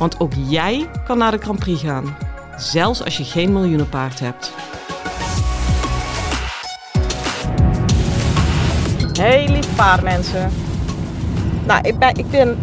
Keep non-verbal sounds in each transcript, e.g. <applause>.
Want ook jij kan naar de Grand Prix gaan, zelfs als je geen miljoenenpaard hebt. Hey lieve paardmensen. Nou, ik ben, ik ben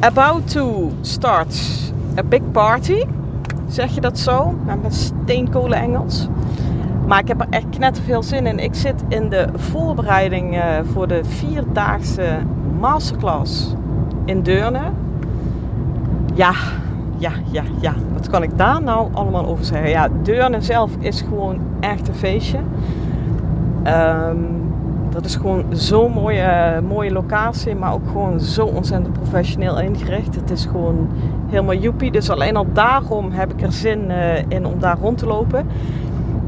about to start a big party. Zeg je dat zo? Nou, met steenkolen Engels. Maar ik heb er echt knetterveel zin in. Ik zit in de voorbereiding uh, voor de vierdaagse masterclass in Deurne. Ja, ja, ja, ja. Wat kan ik daar nou allemaal over zeggen? Ja, Deurne zelf is gewoon echt een feestje. Um, dat is gewoon zo'n mooie, mooie locatie, maar ook gewoon zo ontzettend professioneel ingericht. Het is gewoon helemaal joepie. Dus alleen al daarom heb ik er zin uh, in om daar rond te lopen.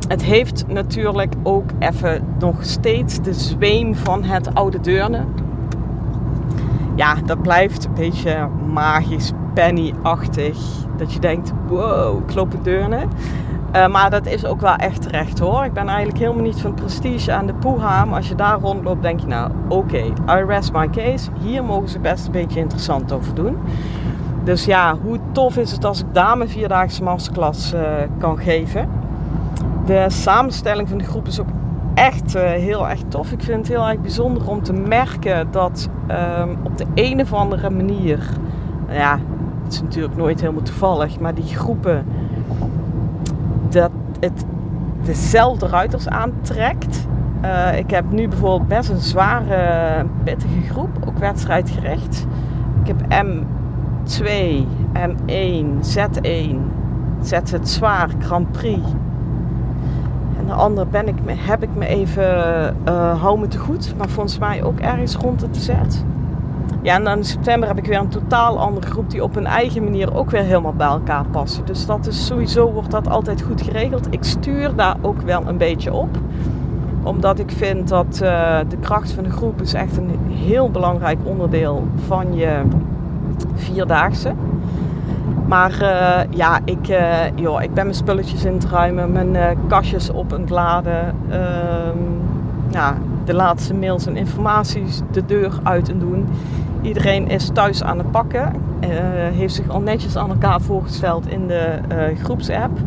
Het heeft natuurlijk ook even nog steeds de zweem van het oude Deurne. Ja, dat blijft een beetje magisch, penny-achtig. Dat je denkt, wow, ik loop. Uh, maar dat is ook wel echt terecht hoor. Ik ben eigenlijk helemaal niet van prestige aan de poeha. Maar als je daar rondloopt, denk je nou, oké, I rest my case. Hier mogen ze best een beetje interessant over doen. Dus ja, hoe tof is het als ik daar mijn vierdaagse masterclass uh, kan geven. De samenstelling van de groep is ook echt uh, heel erg tof. Ik vind het heel erg bijzonder om te merken dat um, op de een of andere manier, ja, het is natuurlijk nooit helemaal toevallig, maar die groepen dat het dezelfde ruiters aantrekt. Uh, ik heb nu bijvoorbeeld best een zware, pittige groep, ook wedstrijdgericht. Ik heb M2, M1, Z1, ZZ Zwaar, Grand Prix. En de andere ben ik, heb ik me even uh, hou me te goed, maar volgens mij ook ergens rond het Z. Ja, en dan in september heb ik weer een totaal andere groep die op hun eigen manier ook weer helemaal bij elkaar passen. Dus dat is sowieso wordt dat altijd goed geregeld. Ik stuur daar ook wel een beetje op. Omdat ik vind dat uh, de kracht van de groep is echt een heel belangrijk onderdeel van je vierdaagse. Maar uh, ja, ik, uh, joh, ik ben mijn spulletjes in het ruimen, mijn kastjes op en laden. Ehm, ja, de laatste mails en informaties de deur uit en doen. Iedereen is thuis aan het pakken. Uh, heeft zich al netjes aan elkaar voorgesteld in de uh, groepsapp.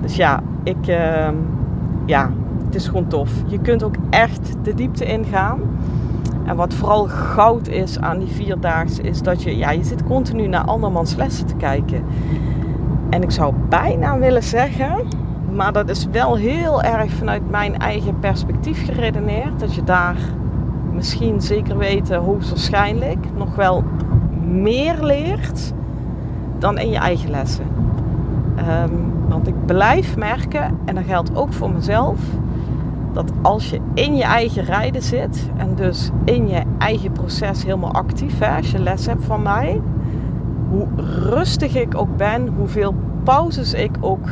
Dus ja, ik, uh, ja, het is gewoon tof. Je kunt ook echt de diepte ingaan. En wat vooral goud is aan die vierdaagse is dat je, ja, je zit continu naar andermans lessen te kijken. En ik zou bijna willen zeggen, maar dat is wel heel erg vanuit mijn eigen perspectief geredeneerd, dat je daar misschien zeker weten, hoogstwaarschijnlijk, nog wel meer leert dan in je eigen lessen. Um, want ik blijf merken, en dat geldt ook voor mezelf, dat als je in je eigen rijden zit en dus in je eigen proces helemaal actief, hè, als je les hebt van mij, hoe rustig ik ook ben, hoeveel pauzes ik ook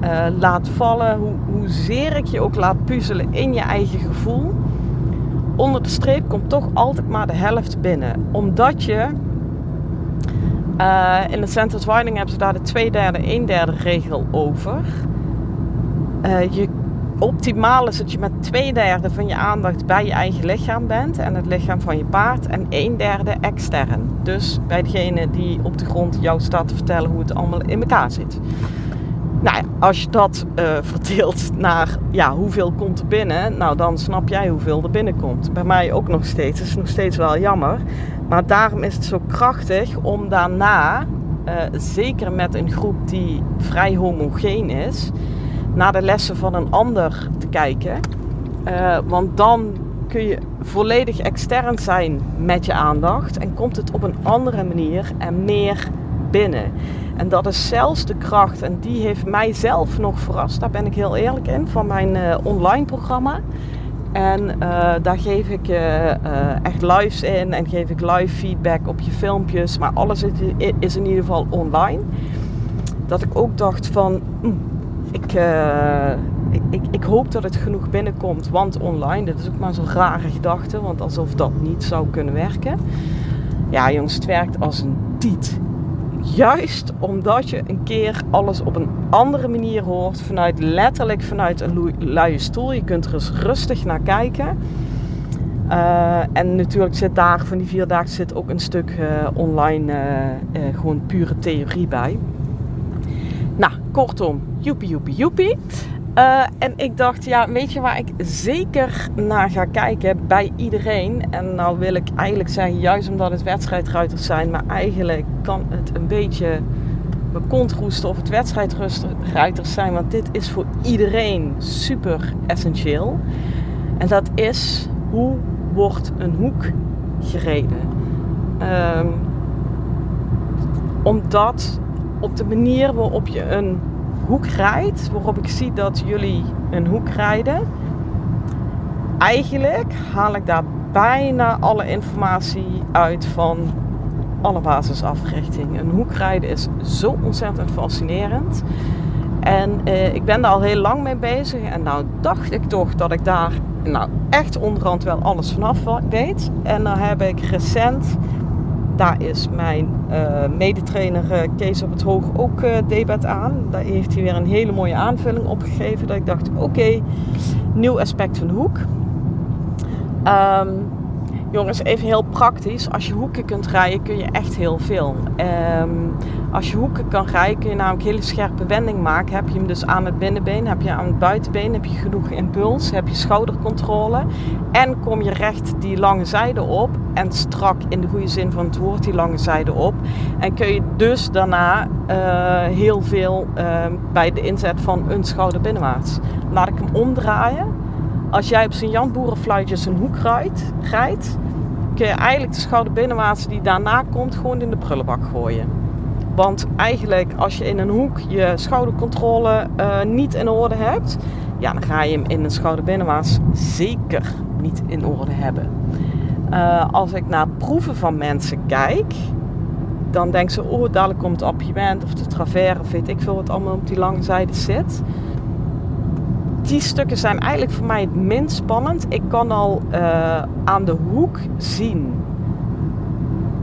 uh, laat vallen, hoe, hoezeer ik je ook laat puzzelen in je eigen gevoel onder de streep komt toch altijd maar de helft binnen. Omdat je uh, in de Centers Winding hebben ze daar de twee derde, een derde regel over. Uh, je, optimaal is dat je met twee derde van je aandacht bij je eigen lichaam bent en het lichaam van je paard en een derde extern. Dus bij degene die op de grond jou staat te vertellen hoe het allemaal in elkaar zit. Nou ja, als je dat uh, <laughs> verdeelt naar ja, hoeveel komt er binnen, nou dan snap jij hoeveel er binnenkomt. Bij mij ook nog steeds. Het is nog steeds wel jammer. Maar daarom is het zo krachtig om daarna, uh, zeker met een groep die vrij homogeen is, naar de lessen van een ander te kijken. Uh, want dan kun je volledig extern zijn met je aandacht en komt het op een andere manier en meer binnen. En dat is zelfs de kracht, en die heeft mij zelf nog verrast, daar ben ik heel eerlijk in, van mijn uh, online programma. En eh, daar geef ik uh, echt lives in en geef ik live feedback op je filmpjes. Maar alles is in ieder geval online. Dat ik ook dacht van, mm, ik, ik, ik, ik, hoop dat het genoeg binnenkomt, want online. Dat is ook maar zo'n rare gedachte, want alsof dat niet zou kunnen werken. Ja jongens, het werkt als een tiet. Juist omdat je een keer alles op een andere manier hoort. Vanuit letterlijk vanuit een luie stoel. Je kunt er eens rustig naar kijken. Uh, en natuurlijk zit daar van die vier dagen zit ook een stuk uh, online uh, gewoon pure theorie bij. Nou, kortom, joepie joepie joepie. Uh, en ik dacht, ja, weet je waar ik zeker naar ga kijken bij iedereen? En nou wil ik eigenlijk zeggen, juist omdat het wedstrijdruiters zijn, maar eigenlijk kan het een beetje mijn kont roesten of het wedstrijdruiters zijn, want dit is voor iedereen super essentieel. En dat is, hoe wordt een hoek gereden? Um, omdat op de manier waarop je een hoek rijdt, waarop ik zie dat jullie een hoek rijden. Eigenlijk haal ik daar bijna alle informatie uit van alle basisafrichtingen. Een hoek rijden is zo ontzettend fascinerend. En eh, ik ben daar al heel lang mee bezig. En nou dacht ik toch dat ik daar nou echt onderhand wel alles vanaf weet. En dan heb ik recent daar is mijn uh, medetrainer uh, Kees op het Hoog ook uh, debat aan. Daar heeft hij weer een hele mooie aanvulling op gegeven. Dat ik dacht, oké, nieuw aspect van de hoek. Um, jongens, even heel praktisch. Als je hoeken kunt rijden, kun je echt heel veel. Um, als je hoeken kan rijden, kun je namelijk hele scherpe wending maken. Heb je hem dus aan het binnenbeen, heb je aan het buitenbeen, heb je genoeg impuls, heb je schoudercontrole. En kom je recht die lange zijde op en strak in de goede zin van het woord die lange zijde op. En kun je dus daarna uh, heel veel uh, bij de inzet van een schouder binnenwaarts. Laat ik hem omdraaien. Als jij op zijn Jan Boerenfluitjes een hoek rijdt, rijdt, kun je eigenlijk de schouder binnenwaarts die daarna komt gewoon in de prullenbak gooien. Want eigenlijk als je in een hoek je schoudercontrole uh, niet in orde hebt, ja, dan ga je hem in een schouderbinnenwaarts zeker niet in orde hebben. Uh, als ik naar proeven van mensen kijk, dan denken ze, oh, dadelijk komt het appiëment of de travers of weet ik veel wat allemaal op die lange zijde zit. Die stukken zijn eigenlijk voor mij het minst spannend. Ik kan al uh, aan de hoek zien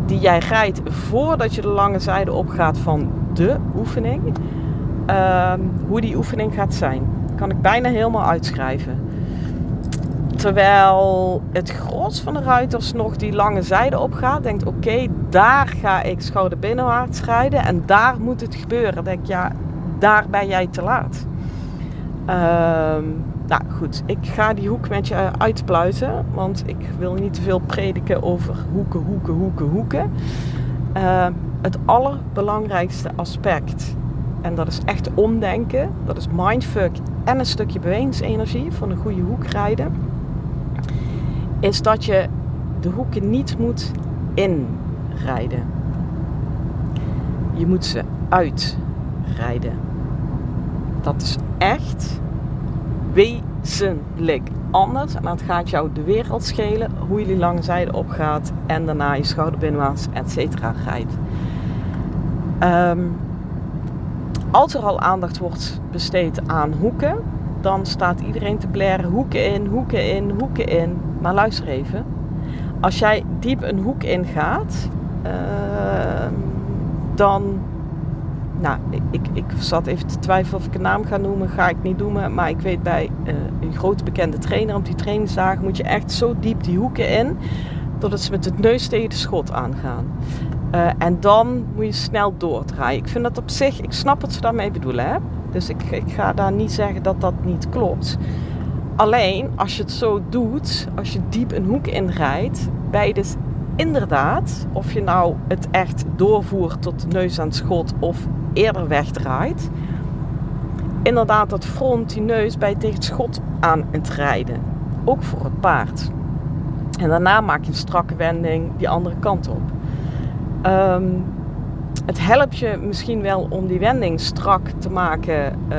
die jij rijdt voordat je de lange zijde opgaat van de oefening. Uh, hoe die oefening gaat zijn. Kan ik bijna helemaal uitschrijven. Terwijl het gros van de ruiters nog die lange zijde opgaat. Denkt oké, daar ga ik schouder binnenwaarts rijden. En daar moet het gebeuren. Denk ja, daar ben jij te laat. Ehm, nou goed, ik ga die hoek met je uitpluiten. Want ik wil niet te veel prediken over hoeken, hoeken, hoeken, hoeken. Uh, het allerbelangrijkste aspect, en dat is echt omdenken, dat is mindfuck en een stukje bewegingsenergie van een goede hoek rijden, is dat je de hoeken niet moet inrijden. Je moet ze uitrijden. Dat is echt wezenlijk anders. En dat gaat jou de wereld schelen hoe je die lange zijde opgaat en daarna je schouder binnenwaarts, et cetera, rijdt. Um, als er al aandacht wordt besteed aan hoeken, dan staat iedereen te blaren hoeken in, hoeken in, hoeken in. Maar luister even. Als jij diep een hoek ingaat, uh, dan nou, ik, ik zat even te twijfelen of ik een naam ga noemen. Ga ik niet doen, maar ik weet bij uh, een grote bekende trainer op die trainingsdagen moet je echt zo diep die hoeken in, totdat ze met het neus tegen de schot aangaan. Uh, en dan moet je snel doordraaien. Ik vind dat op zich, ik snap wat ze daarmee bedoelen. Hè? Dus ik, ik ga daar niet zeggen dat dat niet klopt. Alleen als je het zo doet, als je diep een hoek inrijdt, bij dus inderdaad, of je nou het echt doorvoert tot de neus aan het schot of eerder wegdraait, inderdaad dat front, die neus bij tegen het schot aan het rijden. Ook voor het paard. En daarna maak je een strakke wending die andere kant op. Um, het helpt je misschien wel om die wending strak te maken uh,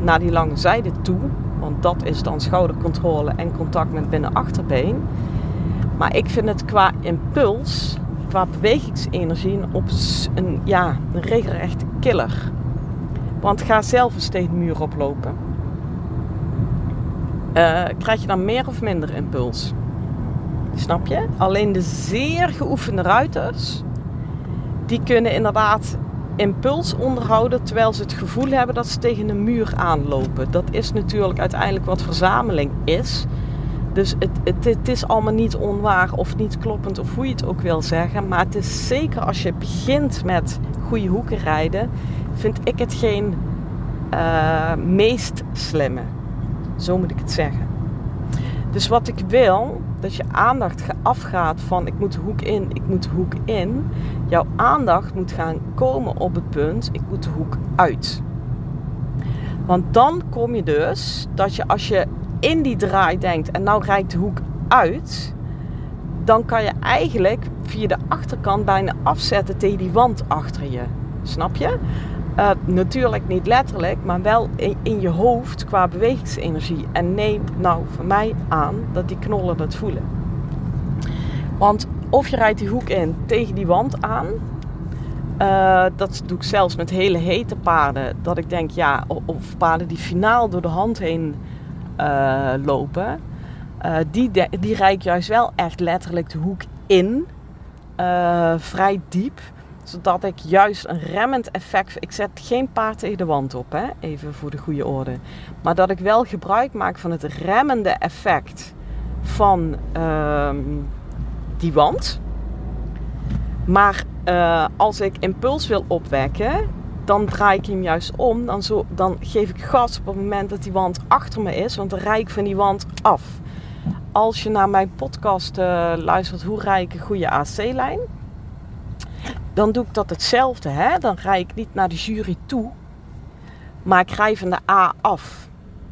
naar die lange zijde toe. Want dat is dan schoudercontrole en contact met binnenachterbeen. Maar ik vind het qua impuls, qua bewegingsenergie, op een, ja, een regelrechte killer. Want ga zelf eens tegen de muur oplopen. Uh, krijg je dan meer of minder impuls? Snap je? Alleen de zeer geoefende ruiters, die kunnen inderdaad impuls onderhouden terwijl ze het gevoel hebben dat ze tegen een muur aanlopen. Dat is natuurlijk uiteindelijk wat verzameling is. Dus het, het, het, is allemaal niet onwaar of niet kloppend of hoe je het ook wil zeggen. Maar het is zeker als je begint met goede hoeken rijden, vind ik het geen uh, meest slimme. Zo moet ik het zeggen. Dus wat ik wil, dat je aandacht afgaat van ik moet de hoek in, ik moet hoek in. Jouw aandacht moet gaan komen op het punt ik moet de hoek uit. Want dan kom je dus dat je als je in die draai denkt en nou rijdt de hoek uit, dan kan je eigenlijk via de achterkant bijna afzetten tegen die wand achter je. Snap je? Uh, natuurlijk niet letterlijk, maar wel in, in, je hoofd qua bewegingsenergie. En neem nou van mij aan dat die knollen dat voelen. Want of je rijdt die hoek in tegen die wand aan. Uh, dat doe ik zelfs met hele hete paarden. Dat ik denk, ja, of paarden die finaal door de hand heen uh, lopen. die, die rijd juist wel echt letterlijk de hoek in. vrij diep zodat ik juist een remmend effect. Ik zet geen paard tegen de wand op, hè? even voor de goede orde. Maar dat ik wel gebruik maak van het remmende effect van uh, die wand. Maar uh, als ik impuls wil opwekken, dan draai ik hem juist om. Dan, zo, dan geef ik gas op het moment dat die wand achter me is, want dan rijd ik van die wand af. Als je naar mijn podcast uh, luistert, hoe rijd ik een goede AC-lijn? dan doe ik dat hetzelfde. Hè? Dan rij ik niet naar de jury toe, maar ik rij van de A af.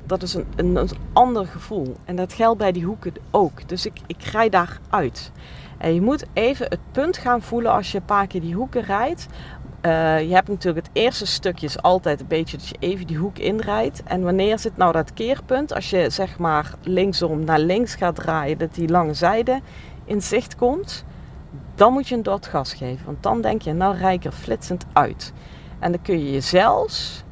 Dat is een, een, een ander gevoel. En dat geldt bij die hoeken ook. Dus ik, ik rij daar uit. En je moet even het punt gaan voelen als je een paar keer die hoeken rijdt. Uh, je hebt natuurlijk het eerste stukje is altijd een beetje dat je even die hoek inrijdt. En wanneer zit nou dat keerpunt? Als je zeg maar linksom naar links gaat draaien, dat die lange zijde in zicht komt dan moet je een dot gas geven. Want dan denk je, nou rij flitsend uit. En dan kun je zelfs,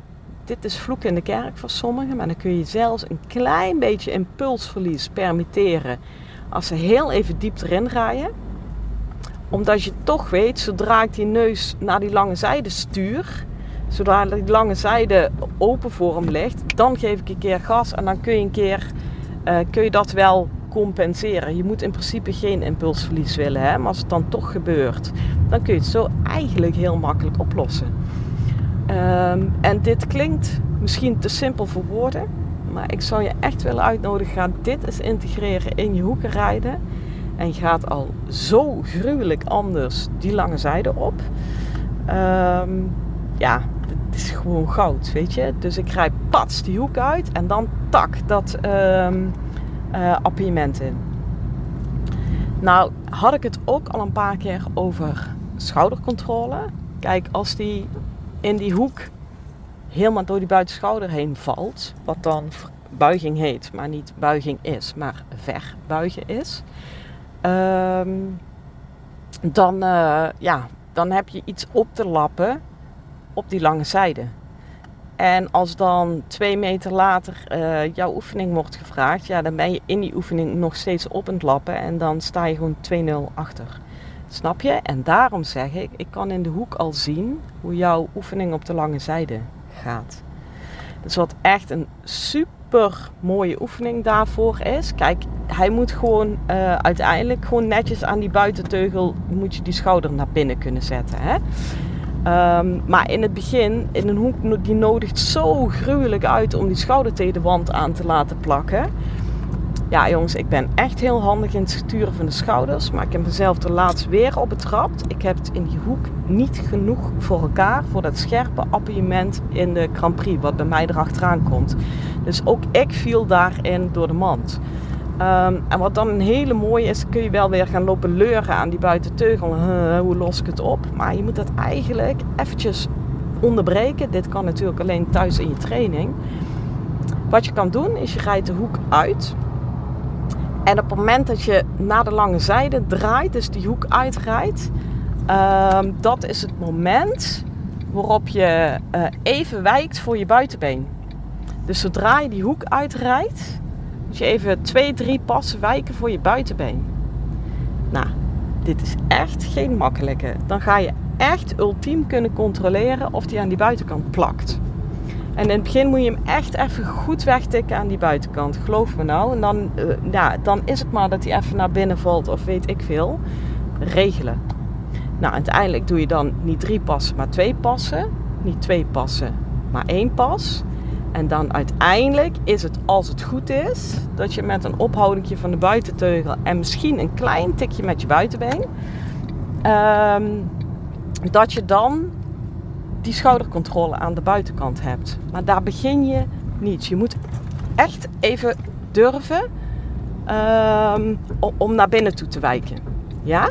dit is vloek in de kerk voor sommigen, maar dan kun je zelfs een klein beetje impulsverlies permitteren. Als ze heel even diep erin rijden. Omdat je toch weet, zodra ik die neus naar die lange zijde stuur, zodra die lange zijde open voor hem ligt, dan geef ik een keer gas en dan kun je een keer, uh, kun je dat wel compenseren. Je moet in principe geen impulsverlies willen. Hè? Maar als het dan toch gebeurt, dan kun je het zo eigenlijk heel makkelijk oplossen. Ehm, en dit klinkt misschien te simpel voor woorden. Maar ik zou je echt willen uitnodigen. Ga dit eens integreren in je hoeken rijden. En gaat al zo gruwelijk anders die lange zijde op. Um, ja, het is gewoon goud, weet je. Dus ik rijd pats die hoek uit en dan tak dat... Um, uh, appiëmenten. Nou, had ik het ook al een paar keer over schoudercontrole. Kijk, als die in die hoek helemaal door die buitenschouder heen valt, wat dan buiging heet, maar niet buiging is, maar verbuigen is, um, dan, uh, ja, dan heb je iets op te lappen op die lange zijde. En als dan twee meter later uh, jouw oefening wordt gevraagd, ja, dan ben je in die oefening nog steeds op het lappen en dan sta je gewoon 2-0 achter. Snap je? En daarom zeg ik, ik kan in de hoek al zien hoe jouw oefening op de lange zijde gaat. Dus wat echt een super mooie oefening daarvoor is. Kijk, hij moet gewoon uh, uiteindelijk gewoon netjes aan die buitenteugel moet je die schouder naar binnen kunnen zetten. Hè? Um, maar in het begin, in een hoek, die nodigt zo gruwelijk uit om die schouder tegen de wand aan te laten plakken. Ja, jongens, ik ben echt heel handig in het sturen van de schouders. Maar ik heb mezelf er laatst weer op betrapt. Ik heb het in die hoek niet genoeg voor elkaar voor dat scherpe appiëment in de Grand Prix, wat bij mij erachteraan komt. Dus ook ik viel daarin door de mand. Um, en wat dan een hele mooie is, kun je wel weer gaan lopen leuren aan die buitenteugel. Hoe los ik het op? Maar je moet dat eigenlijk eventjes onderbreken. Dit kan natuurlijk alleen thuis in je training. Wat je kan doen is je rijdt de hoek uit. En op het moment dat je naar de lange zijde draait, dus die hoek uitrijdt, uh, dat is het moment waarop je uh, even wijkt voor je buitenbeen. Dus zodra je die hoek uitrijdt, moet je even twee, drie passen wijken voor je buitenbeen. Nou, dit is echt geen makkelijke. Dan ga je echt ultiem kunnen controleren of die aan die buitenkant plakt. En in het begin moet je hem echt even goed wegtikken aan die buitenkant. Geloof me nou. En dan, uh, ja, dan is het maar dat hij even naar binnen valt of weet ik veel. Regelen. Nou, uiteindelijk doe je dan niet drie passen, maar twee passen. Niet twee passen, maar één pas. En dan uiteindelijk is het, als het goed is, dat je met een ophouding van de buitenteugel en misschien een klein tikje met je buitenbeen, um, dat je dan die schoudercontrole aan de buitenkant hebt. Maar daar begin je niet. Je moet echt even durven um, om naar binnen toe te wijken. Ja?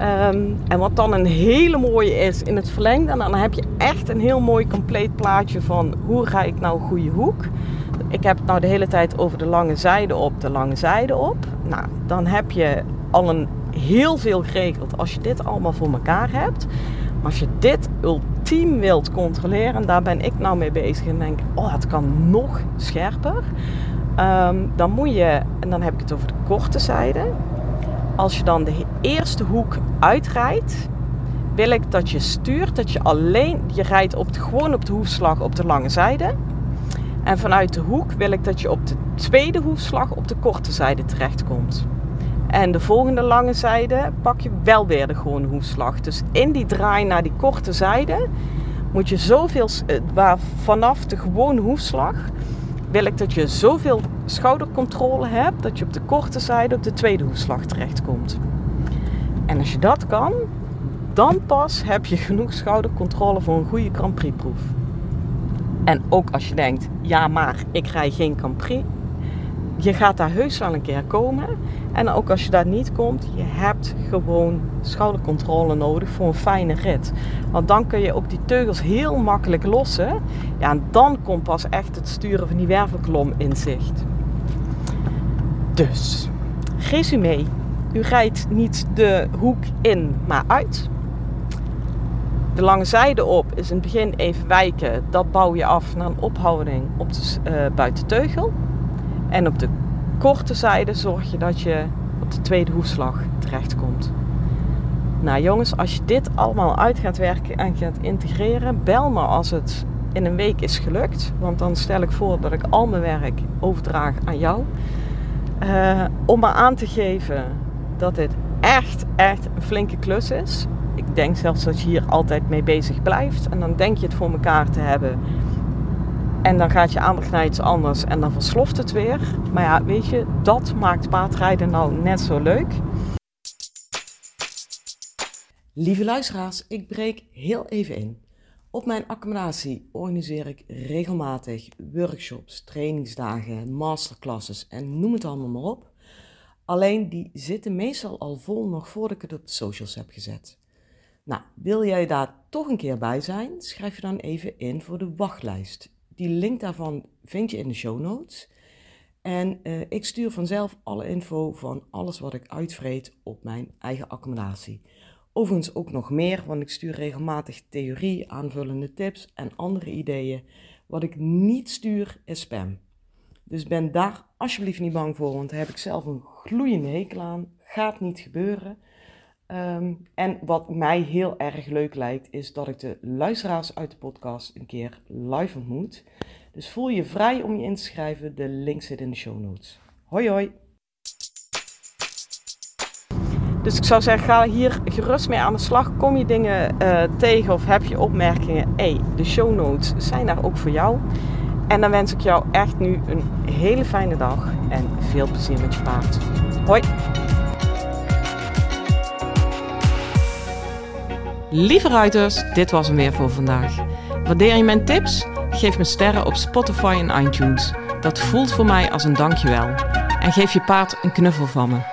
Um, en wat dan een hele mooie is in het verlengde, dan heb je echt een heel mooi compleet plaatje van hoe ga ik nou goede hoek. Ik heb het nou de hele tijd over de lange zijde op, de lange zijde op. Nou, dan heb je al een heel veel geregeld als je dit allemaal voor elkaar hebt. Maar als je dit ultiem wilt controleren, en daar ben ik nou mee bezig en denk, oh, het kan nog scherper. Um, dan moet je, en dan heb ik het over de korte zijde. Als je dan de eerste hoek uitrijdt, wil ik dat je stuurt dat je alleen, je rijdt op de, gewoon op de hoefslag op de lange zijde. En vanuit de hoek wil ik dat je op de tweede hoefslag op de korte zijde terechtkomt. En de volgende lange zijde pak je wel weer de gewone hoefslag. Dus in die draai naar die korte zijde moet je zoveel, eh, waar vanaf de gewone hoefslag wil ik dat je zoveel schoudercontrole hebt dat je op de korte zijde op de tweede hoefslag terechtkomt. En als je dat kan, dan pas heb je genoeg schoudercontrole voor een goede Grand Prix proef. En ook als je denkt, ja maar ik rij geen Grand Prix, je gaat daar heus wel een keer komen. En ook als je daar niet komt, je hebt gewoon schoudercontrole nodig voor een fijne rit. Want dan kun je ook die teugels heel makkelijk lossen. Ja, en dan komt pas echt het sturen van die wervelkolom in zicht. Dus, resume. U rijdt niet de hoek in, maar uit. De lange zijde op is in het begin even wijken. Dat bouw je af naar een ophouding op de uh, buitenteugel. En op de korte zijde zorg je dat je op de tweede hoefslag terechtkomt. Nou jongens, als je dit allemaal uit gaat werken en gaat integreren, bel me als het in een week is gelukt. Want dan stel ik voor dat ik al mijn werk overdraag aan jou. Uh, om maar aan te geven dat dit echt, echt een flinke klus is. Ik denk zelfs dat je hier altijd mee bezig blijft. En dan denk je het voor elkaar te hebben. En dan gaat je aandacht naar iets anders en dan versloft het weer. Maar ja, weet je, dat maakt paardrijden nou net zo leuk. Lieve luisteraars, ik breek heel even in. Op mijn accommodatie organiseer ik regelmatig workshops, trainingsdagen, masterclasses en noem het allemaal maar op. Alleen die zitten meestal al vol nog voordat ik het op de socials heb gezet. Nou, wil jij daar toch een keer bij zijn? Schrijf je dan even in voor de wachtlijst. Die link daarvan vind je in de show notes. En uh, ik stuur vanzelf alle info van alles wat ik uitvreet op mijn eigen accommodatie. Overigens ook nog meer, want ik stuur regelmatig theorie, aanvullende tips en andere ideeën. Wat ik niet stuur is spam. Dus ben daar alsjeblieft niet bang voor, want daar heb ik zelf een gloeiende hekel aan. Gaat niet gebeuren. Um, en wat mij heel erg leuk lijkt, is dat ik de luisteraars uit de podcast een keer live ontmoet. Dus voel je vrij om je in te schrijven. De link zit in de show notes. Hoi hoi! Dus ik zou zeggen, ga hier gerust mee aan de slag. Kom je dingen uh, tegen of heb je opmerkingen? Hey, de show notes zijn daar ook voor jou. En dan wens ik jou echt nu een hele fijne dag en veel plezier met je paard. Hoi! Lieve ruiters, dit was hem weer voor vandaag. Waardeer je mijn tips? Geef me sterren op Spotify en iTunes. Dat voelt voor mij als een dankjewel. En geef je paard een knuffel van me.